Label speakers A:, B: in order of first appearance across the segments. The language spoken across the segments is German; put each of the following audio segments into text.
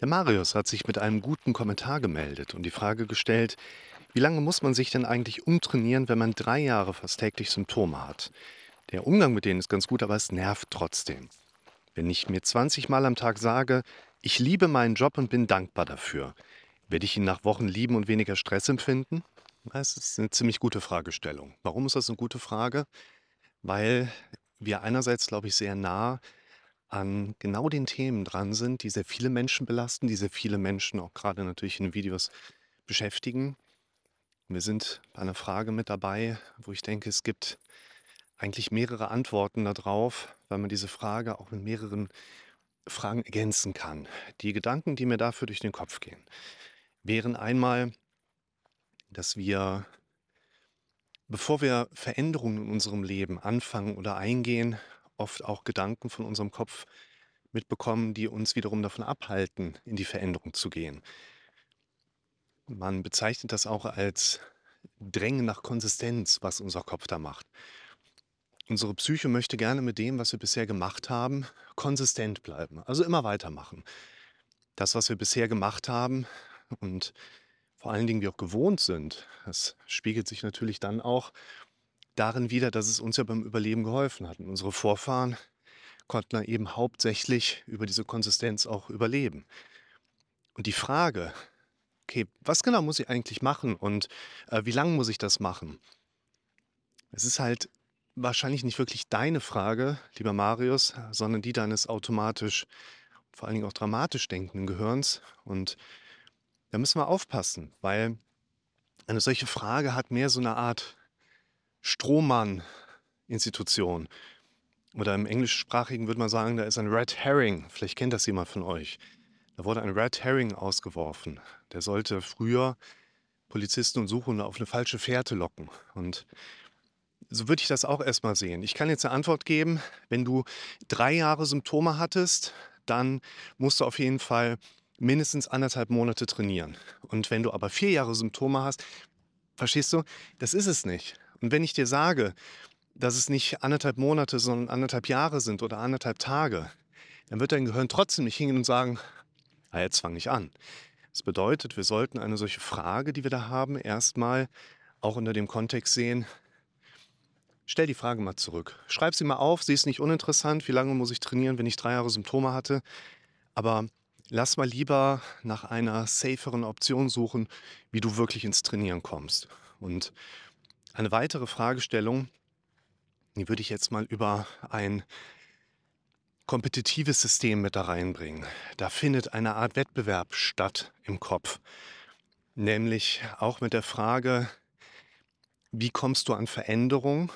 A: Der Marius hat sich mit einem guten Kommentar gemeldet und die Frage gestellt, wie lange muss man sich denn eigentlich umtrainieren, wenn man drei Jahre fast täglich Symptome hat? Der Umgang mit denen ist ganz gut, aber es nervt trotzdem. Wenn ich mir 20 Mal am Tag sage, ich liebe meinen Job und bin dankbar dafür, werde ich ihn nach Wochen lieben und weniger Stress empfinden? Das ist eine ziemlich gute Fragestellung. Warum ist das eine gute Frage? Weil wir einerseits, glaube ich, sehr nah an genau den Themen dran sind, die sehr viele Menschen belasten, die sehr viele Menschen auch gerade natürlich in Videos beschäftigen. Wir sind bei einer Frage mit dabei, wo ich denke, es gibt eigentlich mehrere Antworten darauf, weil man diese Frage auch mit mehreren Fragen ergänzen kann. Die Gedanken, die mir dafür durch den Kopf gehen, wären einmal, dass wir, bevor wir Veränderungen in unserem Leben anfangen oder eingehen, oft auch Gedanken von unserem Kopf mitbekommen, die uns wiederum davon abhalten, in die Veränderung zu gehen. Man bezeichnet das auch als Drängen nach Konsistenz, was unser Kopf da macht. Unsere Psyche möchte gerne mit dem, was wir bisher gemacht haben, konsistent bleiben, also immer weitermachen. Das, was wir bisher gemacht haben und vor allen Dingen wir auch gewohnt sind, das spiegelt sich natürlich dann auch darin wieder, dass es uns ja beim Überleben geholfen hat. Und unsere Vorfahren konnten eben hauptsächlich über diese Konsistenz auch überleben. Und die Frage, okay, was genau muss ich eigentlich machen und äh, wie lange muss ich das machen? Es ist halt wahrscheinlich nicht wirklich deine Frage, lieber Marius, sondern die deines automatisch, vor allen Dingen auch dramatisch denkenden Gehirns. Und da müssen wir aufpassen, weil eine solche Frage hat mehr so eine Art Strohmann-Institution. Oder im englischsprachigen würde man sagen, da ist ein Red Herring. Vielleicht kennt das jemand von euch. Da wurde ein Red Herring ausgeworfen. Der sollte früher Polizisten und Suchende auf eine falsche Fährte locken. Und so würde ich das auch erstmal sehen. Ich kann jetzt eine Antwort geben. Wenn du drei Jahre Symptome hattest, dann musst du auf jeden Fall mindestens anderthalb Monate trainieren. Und wenn du aber vier Jahre Symptome hast, verstehst du, das ist es nicht. Und wenn ich dir sage, dass es nicht anderthalb Monate, sondern anderthalb Jahre sind oder anderthalb Tage, dann wird dein Gehirn trotzdem nicht hingehen und sagen, ah, jetzt fange ich an. Das bedeutet, wir sollten eine solche Frage, die wir da haben, erstmal auch unter dem Kontext sehen, stell die Frage mal zurück. Schreib sie mal auf, sie ist nicht uninteressant, wie lange muss ich trainieren, wenn ich drei Jahre Symptome hatte, aber lass mal lieber nach einer saferen Option suchen, wie du wirklich ins Trainieren kommst. Und eine weitere Fragestellung, die würde ich jetzt mal über ein kompetitives System mit da reinbringen. Da findet eine Art Wettbewerb statt im Kopf. Nämlich auch mit der Frage, wie kommst du an Veränderung?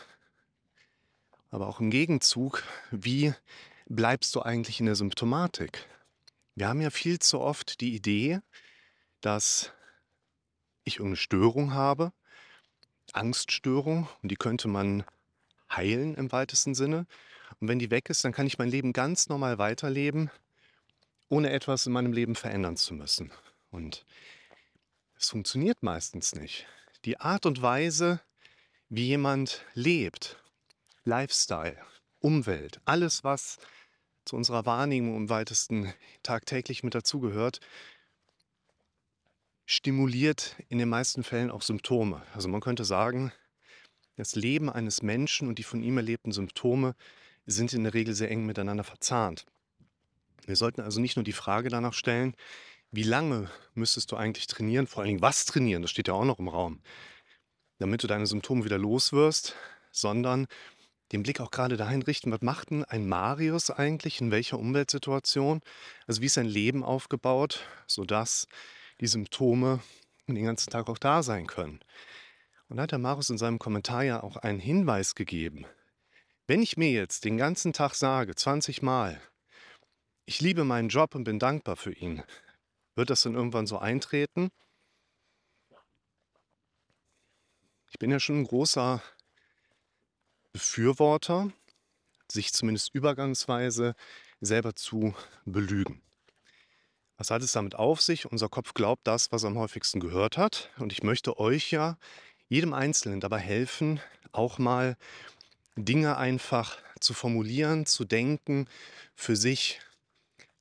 A: Aber auch im Gegenzug, wie bleibst du eigentlich in der Symptomatik? Wir haben ja viel zu oft die Idee, dass ich irgendeine Störung habe Angststörung und die könnte man heilen im weitesten Sinne. Und wenn die weg ist, dann kann ich mein Leben ganz normal weiterleben, ohne etwas in meinem Leben verändern zu müssen. Und es funktioniert meistens nicht. Die Art und Weise, wie jemand lebt, Lifestyle, Umwelt, alles, was zu unserer Wahrnehmung im weitesten tagtäglich mit dazugehört, stimuliert in den meisten Fällen auch Symptome. Also man könnte sagen, das Leben eines Menschen und die von ihm erlebten Symptome sind in der Regel sehr eng miteinander verzahnt. Wir sollten also nicht nur die Frage danach stellen, wie lange müsstest du eigentlich trainieren, vor allen Dingen was trainieren, das steht ja auch noch im Raum, damit du deine Symptome wieder loswirst, sondern den Blick auch gerade dahin richten, was macht denn ein Marius eigentlich, in welcher Umweltsituation, also wie ist sein Leben aufgebaut, sodass die Symptome den ganzen Tag auch da sein können. Und da hat der Marius in seinem Kommentar ja auch einen Hinweis gegeben. Wenn ich mir jetzt den ganzen Tag sage, 20 Mal, ich liebe meinen Job und bin dankbar für ihn, wird das dann irgendwann so eintreten? Ich bin ja schon ein großer Befürworter, sich zumindest übergangsweise selber zu belügen. Was hat es damit auf sich? Unser Kopf glaubt das, was er am häufigsten gehört hat. Und ich möchte euch ja, jedem Einzelnen dabei helfen, auch mal Dinge einfach zu formulieren, zu denken, für sich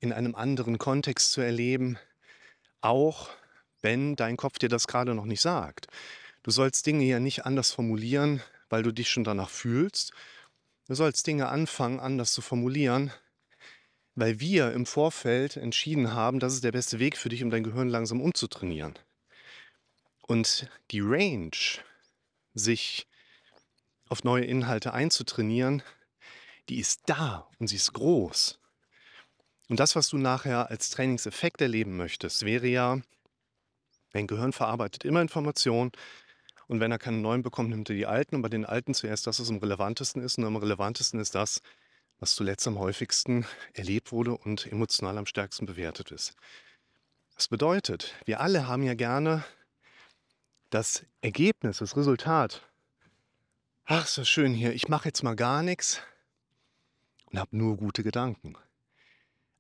A: in einem anderen Kontext zu erleben, auch wenn dein Kopf dir das gerade noch nicht sagt. Du sollst Dinge ja nicht anders formulieren, weil du dich schon danach fühlst. Du sollst Dinge anfangen, anders zu formulieren, weil wir im Vorfeld entschieden haben, das ist der beste Weg für dich, um dein Gehirn langsam umzutrainieren. Und die Range, sich auf neue Inhalte einzutrainieren, die ist da und sie ist groß. Und das, was du nachher als Trainingseffekt erleben möchtest, wäre ja, dein Gehirn verarbeitet immer Informationen und wenn er keine neuen bekommt, nimmt er die alten und bei den alten zuerst das, was am relevantesten ist und am relevantesten ist das, was zuletzt am häufigsten erlebt wurde und emotional am stärksten bewertet ist. Das bedeutet, wir alle haben ja gerne das Ergebnis, das Resultat. Ach, ist das schön hier, ich mache jetzt mal gar nichts und habe nur gute Gedanken.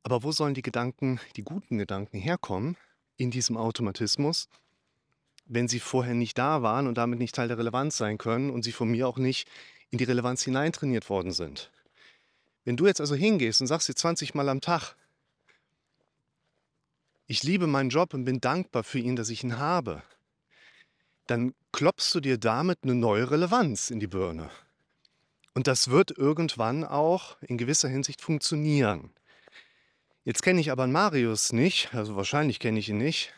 A: Aber wo sollen die Gedanken, die guten Gedanken herkommen in diesem Automatismus, wenn sie vorher nicht da waren und damit nicht Teil der Relevanz sein können und sie von mir auch nicht in die Relevanz hineintrainiert worden sind? Wenn du jetzt also hingehst und sagst dir 20 Mal am Tag, ich liebe meinen Job und bin dankbar für ihn, dass ich ihn habe, dann klopfst du dir damit eine neue Relevanz in die Birne. Und das wird irgendwann auch in gewisser Hinsicht funktionieren. Jetzt kenne ich aber Marius nicht, also wahrscheinlich kenne ich ihn nicht.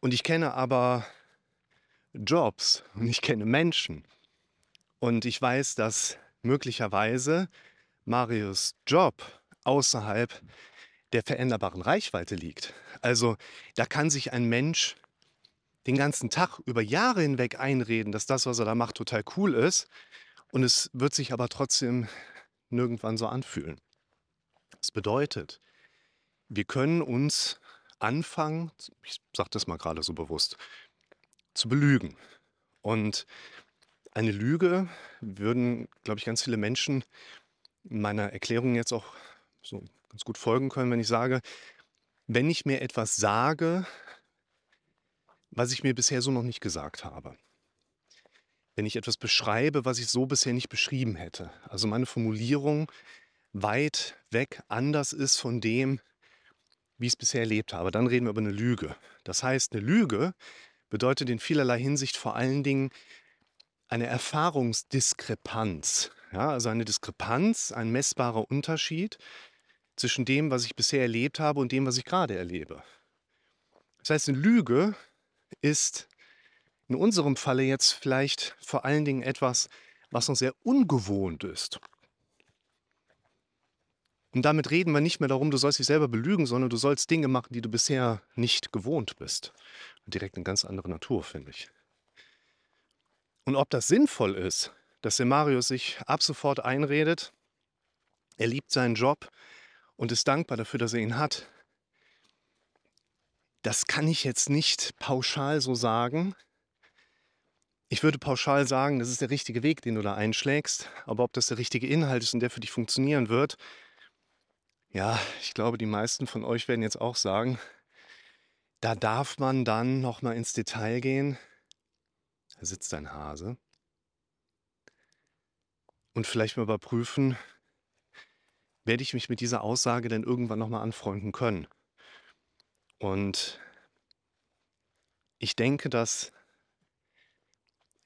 A: Und ich kenne aber Jobs und ich kenne Menschen. Und ich weiß, dass möglicherweise Marius Job außerhalb der veränderbaren Reichweite liegt. Also da kann sich ein Mensch den ganzen Tag über Jahre hinweg einreden, dass das, was er da macht, total cool ist. Und es wird sich aber trotzdem nirgendwann so anfühlen. Das bedeutet, wir können uns anfangen, ich sage das mal gerade so bewusst, zu belügen. Und eine Lüge würden, glaube ich, ganz viele Menschen meiner Erklärung jetzt auch so ganz gut folgen können, wenn ich sage, wenn ich mir etwas sage, was ich mir bisher so noch nicht gesagt habe. Wenn ich etwas beschreibe, was ich so bisher nicht beschrieben hätte. Also meine Formulierung weit weg anders ist von dem, wie ich es bisher erlebt habe. Dann reden wir über eine Lüge. Das heißt, eine Lüge bedeutet in vielerlei Hinsicht vor allen Dingen eine Erfahrungsdiskrepanz. Ja, also eine Diskrepanz, ein messbarer Unterschied zwischen dem, was ich bisher erlebt habe und dem, was ich gerade erlebe. Das heißt, eine Lüge ist in unserem Falle jetzt vielleicht vor allen Dingen etwas, was uns sehr ungewohnt ist. Und damit reden wir nicht mehr darum, du sollst dich selber belügen, sondern du sollst Dinge machen, die du bisher nicht gewohnt bist. Direkt eine ganz andere Natur, finde ich. Und ob das sinnvoll ist, dass der Marius sich ab sofort einredet, er liebt seinen Job und ist dankbar dafür, dass er ihn hat, das kann ich jetzt nicht pauschal so sagen. Ich würde pauschal sagen, das ist der richtige Weg, den du da einschlägst, aber ob das der richtige Inhalt ist und der für dich funktionieren wird, ja, ich glaube, die meisten von euch werden jetzt auch sagen, da darf man dann noch mal ins Detail gehen, da sitzt ein Hase. Und vielleicht mal überprüfen, werde ich mich mit dieser Aussage denn irgendwann nochmal anfreunden können. Und ich denke, dass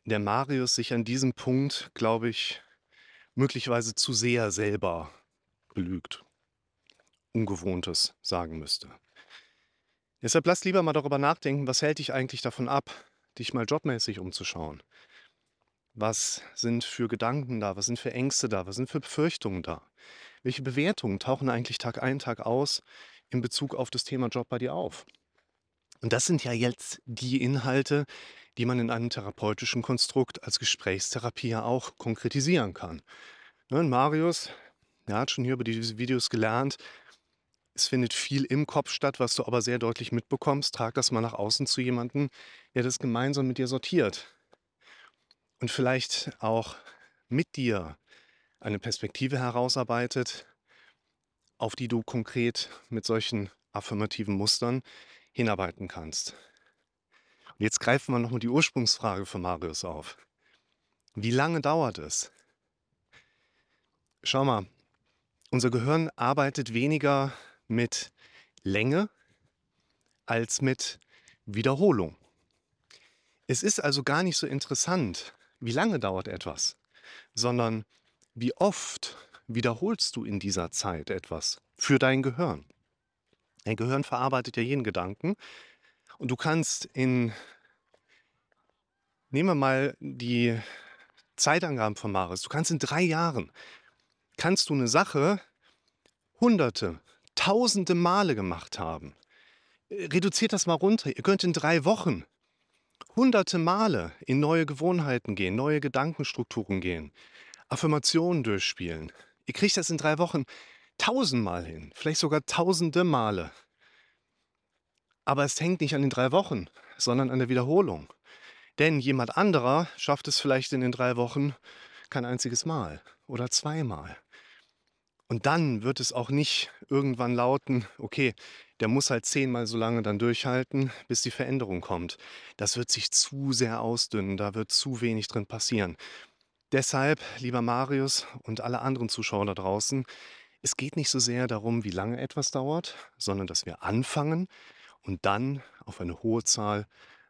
A: der Marius sich an diesem Punkt, glaube ich, möglicherweise zu sehr selber belügt. Ungewohntes sagen müsste. Deshalb lass lieber mal darüber nachdenken, was hält dich eigentlich davon ab, dich mal jobmäßig umzuschauen. Was sind für Gedanken da? Was sind für Ängste da? Was sind für Befürchtungen da? Welche Bewertungen tauchen eigentlich Tag ein, Tag aus in Bezug auf das Thema Job bei dir auf? Und das sind ja jetzt die Inhalte, die man in einem therapeutischen Konstrukt als Gesprächstherapie ja auch konkretisieren kann. Ne, Marius, der hat schon hier über diese Videos gelernt, es findet viel im Kopf statt, was du aber sehr deutlich mitbekommst. Trag das mal nach außen zu jemandem, der das gemeinsam mit dir sortiert. Und vielleicht auch mit dir eine Perspektive herausarbeitet, auf die du konkret mit solchen affirmativen Mustern hinarbeiten kannst. Und jetzt greifen wir nochmal die Ursprungsfrage von Marius auf. Wie lange dauert es? Schau mal, Unser Gehirn arbeitet weniger mit Länge als mit Wiederholung. Es ist also gar nicht so interessant, wie lange dauert etwas, sondern wie oft wiederholst du in dieser Zeit etwas für dein Gehirn. Dein Gehirn verarbeitet ja jeden Gedanken und du kannst in, nehmen wir mal die Zeitangaben von Maris, du kannst in drei Jahren, kannst du eine Sache hunderte, tausende Male gemacht haben. Reduziert das mal runter. Ihr könnt in drei Wochen hunderte Male in neue Gewohnheiten gehen, neue Gedankenstrukturen gehen, Affirmationen durchspielen. Ihr kriegt das in drei Wochen tausendmal hin, vielleicht sogar tausende Male. Aber es hängt nicht an den drei Wochen, sondern an der Wiederholung. Denn jemand anderer schafft es vielleicht in den drei Wochen kein einziges Mal oder zweimal. Und dann wird es auch nicht irgendwann lauten, okay, der muss halt zehnmal so lange dann durchhalten, bis die Veränderung kommt. Das wird sich zu sehr ausdünnen, da wird zu wenig drin passieren. Deshalb, lieber Marius und alle anderen Zuschauer da draußen, es geht nicht so sehr darum, wie lange etwas dauert, sondern dass wir anfangen und dann auf eine hohe Zahl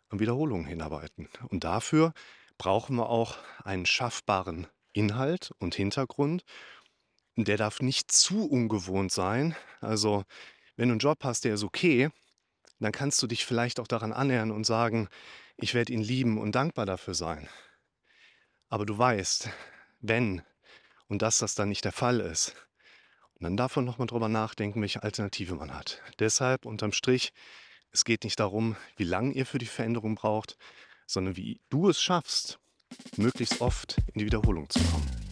A: an Wiederholungen hinarbeiten. Und dafür brauchen wir auch einen schaffbaren Inhalt und Hintergrund. Der darf nicht zu ungewohnt sein. Also, wenn du einen Job hast, der ist okay, dann kannst du dich vielleicht auch daran annähern und sagen, ich werde ihn lieben und dankbar dafür sein. Aber du weißt, wenn und dass das dann nicht der Fall ist, und dann darf man nochmal drüber nachdenken, welche Alternative man hat. Deshalb unterm Strich, es geht nicht darum, wie lange ihr für die Veränderung braucht, sondern wie du es schaffst, möglichst oft in die Wiederholung zu kommen.